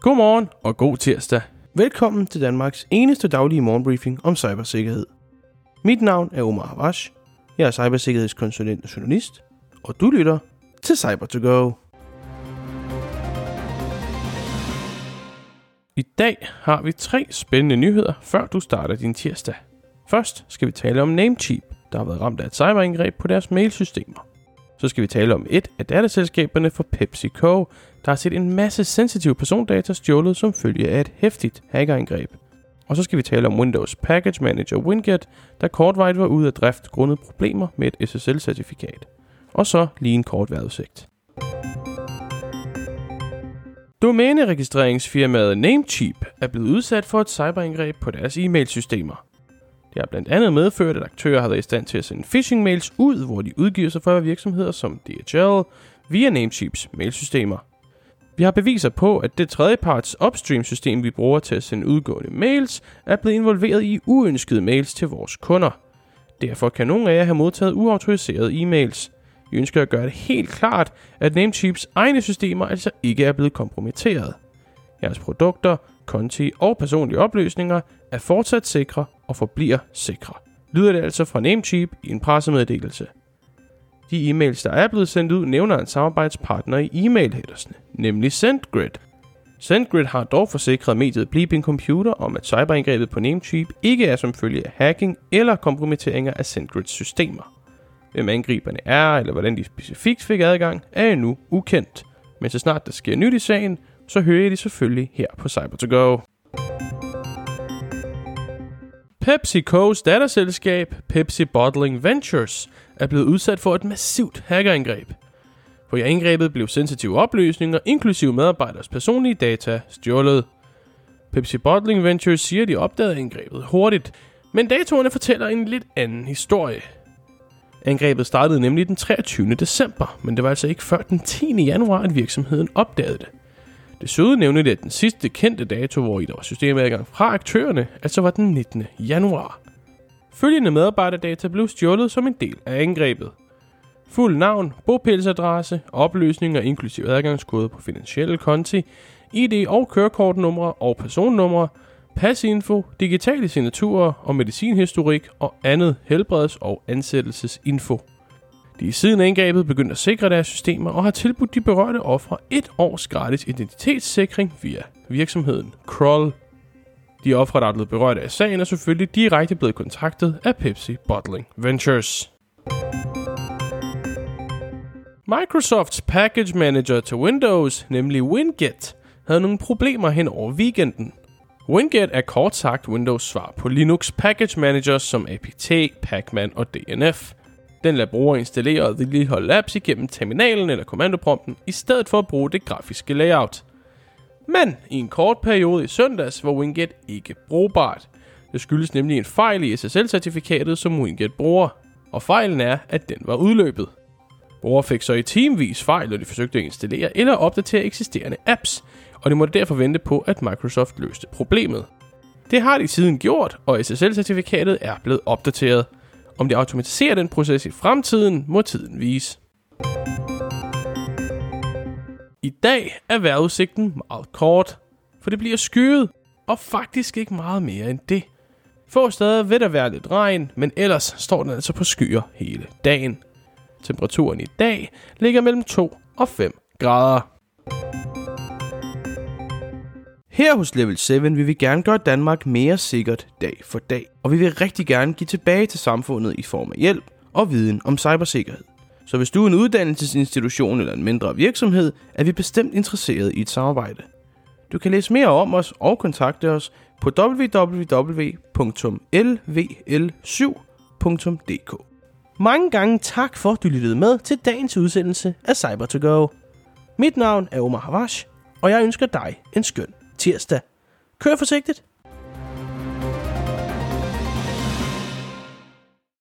Godmorgen og god tirsdag. Velkommen til Danmarks eneste daglige morgenbriefing om cybersikkerhed. Mit navn er Omar Havash. Jeg er cybersikkerhedskonsulent og journalist, og du lytter til cyber to go I dag har vi tre spændende nyheder, før du starter din tirsdag. Først skal vi tale om Namecheap, der har været ramt af et cyberangreb på deres mailsystemer. Så skal vi tale om et af datterselskaberne for PepsiCo, der har set en masse sensitive persondata stjålet som følge af et hæftigt hackerangreb. Og så skal vi tale om Windows Package Manager Winget, der kortvejt var ude af drift grundet problemer med et SSL-certifikat. Og så lige en kort vejrudsigt. Domæneregistreringsfirmaet Namecheap er blevet udsat for et cyberangreb på deres e-mailsystemer. Det har blandt andet medført, at aktører har været i stand til at sende phishing-mails ud, hvor de udgiver sig for at virksomheder som DHL via Namecheaps mailsystemer. Vi har beviser på, at det tredjeparts upstream-system, vi bruger til at sende udgående mails, er blevet involveret i uønskede mails til vores kunder. Derfor kan nogle af jer have modtaget uautoriserede e-mails. Vi ønsker at gøre det helt klart, at Namecheaps egne systemer altså ikke er blevet kompromitteret. Jeres produkter, konti og personlige oplysninger er fortsat sikre og forbliver sikre. Lyder det altså fra Namecheap i en pressemeddelelse. De e-mails, der er blevet sendt ud, nævner en samarbejdspartner i e-mailhættersne, nemlig SendGrid. SendGrid har dog forsikret mediet Bleeping Computer om, at cyberangrebet på Namecheap ikke er som følge af hacking eller kompromitteringer af SendGrids systemer. Hvem angriberne er, eller hvordan de specifikt fik adgang, er endnu ukendt. Men så snart der sker nyt i sagen, så hører I det selvfølgelig her på cyber to go PepsiCo's datterselskab Pepsi Bottling Ventures er blevet udsat for et massivt hackerangreb. For i angrebet blev sensitive oplysninger, inklusive medarbejderes personlige data, stjålet. Pepsi Bottling Ventures siger, at de opdagede angrebet hurtigt, men datoerne fortæller en lidt anden historie. Angrebet startede nemlig den 23. december, men det var altså ikke før den 10. januar, at virksomheden opdagede det. Desuden nævner det, at den sidste kendte dato, hvor i der var systemadgang fra aktørerne, altså var den 19. januar. Følgende medarbejderdata blev stjålet som en del af angrebet. Fuld navn, bopælsadresse, opløsninger inklusive adgangskode på finansielle konti, ID- og kørekortnumre og personnumre, pasinfo, digitale signaturer og medicinhistorik og andet helbreds- og ansættelsesinfo. De er siden angrebet begyndt at sikre deres systemer og har tilbudt de berørte ofre et års gratis identitetssikring via virksomheden Kroll. De ofre, der er blevet berørt af sagen, er selvfølgelig direkte blevet kontaktet af Pepsi Bottling Ventures. Microsofts package manager til Windows, nemlig Winget, havde nogle problemer hen over weekenden. Winget er kort sagt Windows svar på Linux package managers som apt, pacman og DNF – den lader bruger installere og vedligeholde apps igennem terminalen eller kommandoprompten, i stedet for at bruge det grafiske layout. Men i en kort periode i søndags var Winget ikke brugbart. Det skyldes nemlig en fejl i SSL-certifikatet, som Winget bruger. Og fejlen er, at den var udløbet. Brugere fik så i teamvis fejl, når de forsøgte at installere eller opdatere eksisterende apps, og de måtte derfor vente på, at Microsoft løste problemet. Det har de siden gjort, og SSL-certifikatet er blevet opdateret – om det automatiserer den proces i fremtiden, må tiden vise. I dag er vejrudsigten meget kort, for det bliver skyet, og faktisk ikke meget mere end det. Få steder vil der være lidt regn, men ellers står den altså på skyer hele dagen. Temperaturen i dag ligger mellem 2 og 5 grader. Her hos Level 7 vil vi gerne gøre Danmark mere sikkert dag for dag, og vi vil rigtig gerne give tilbage til samfundet i form af hjælp og viden om cybersikkerhed. Så hvis du er en uddannelsesinstitution eller en mindre virksomhed, er vi bestemt interesseret i et samarbejde. Du kan læse mere om os og kontakte os på www.lvl7.dk. Mange gange tak for, at du lyttede med til dagens udsendelse af cyber to go Mit navn er Omar Havash, og jeg ønsker dig en skøn tirsdag. Kør forsigtigt.